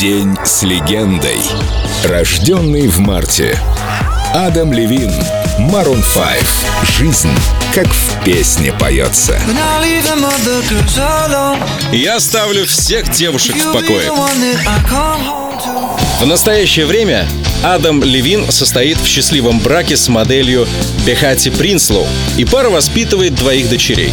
День с легендой. Рожденный в марте. Адам Левин. Марун 5. Жизнь, как в песне поется. Я оставлю всех девушек в покое. В настоящее время Адам Левин состоит в счастливом браке с моделью Бехати Принслоу, и пара воспитывает двоих дочерей.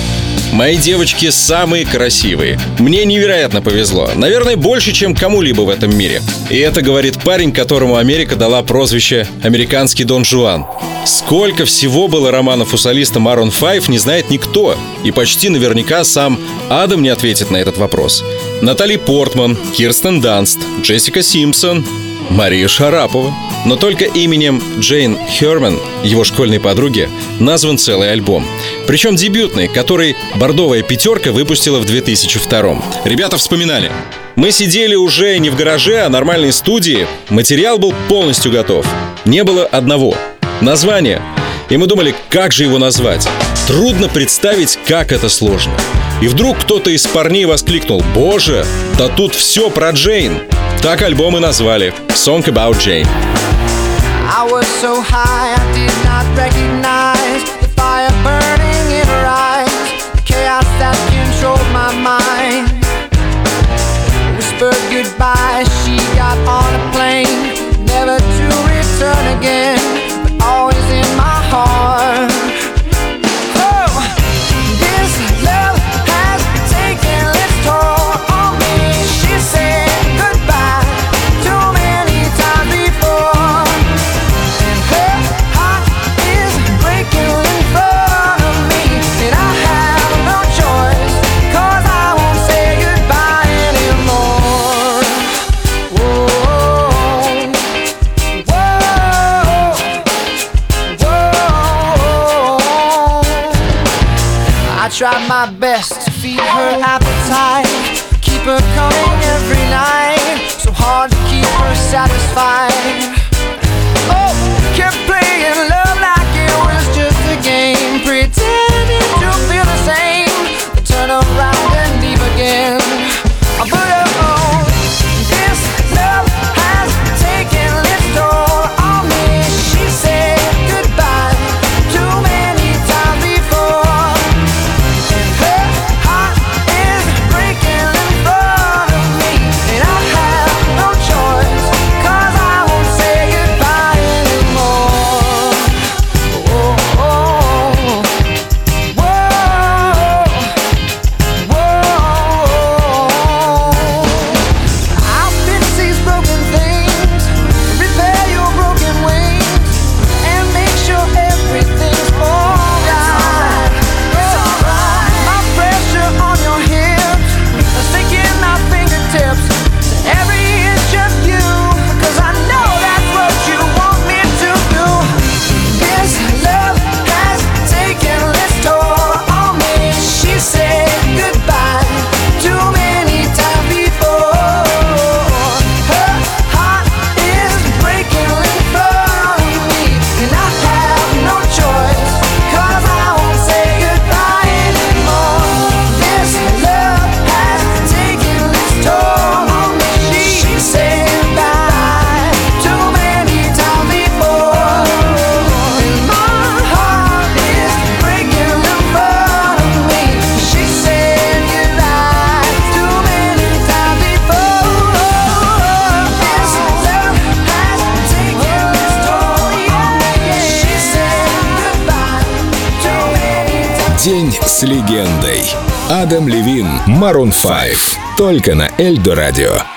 Мои девочки самые красивые. Мне невероятно повезло. Наверное, больше, чем кому-либо в этом мире. И это говорит парень, которому Америка дала прозвище «Американский Дон Жуан». Сколько всего было романов у солиста Марон 5, не знает никто. И почти наверняка сам Адам не ответит на этот вопрос. Натали Портман, Кирстен Данст, Джессика Симпсон, Мария Шарапова. Но только именем Джейн Херман, его школьной подруги, назван целый альбом. Причем дебютный, который «Бордовая пятерка» выпустила в 2002 Ребята вспоминали. Мы сидели уже не в гараже, а нормальной студии. Материал был полностью готов. Не было одного. Название. И мы думали, как же его назвать. Трудно представить, как это сложно. И вдруг кто-то из парней воскликнул «Боже, да тут все про Джейн!» Так альбом и назвали «Song About Jane». I was so high, I did not recognize the fire burning in her eyes, the chaos that controlled my mind. Whispered goodbye, she got on a plane, never to return again. I try my best to feed her appetite. Keep her coming every night. So hard to keep her satisfied День с легендой. Адам Левин, Марун 5. Только на Эльдо Радио.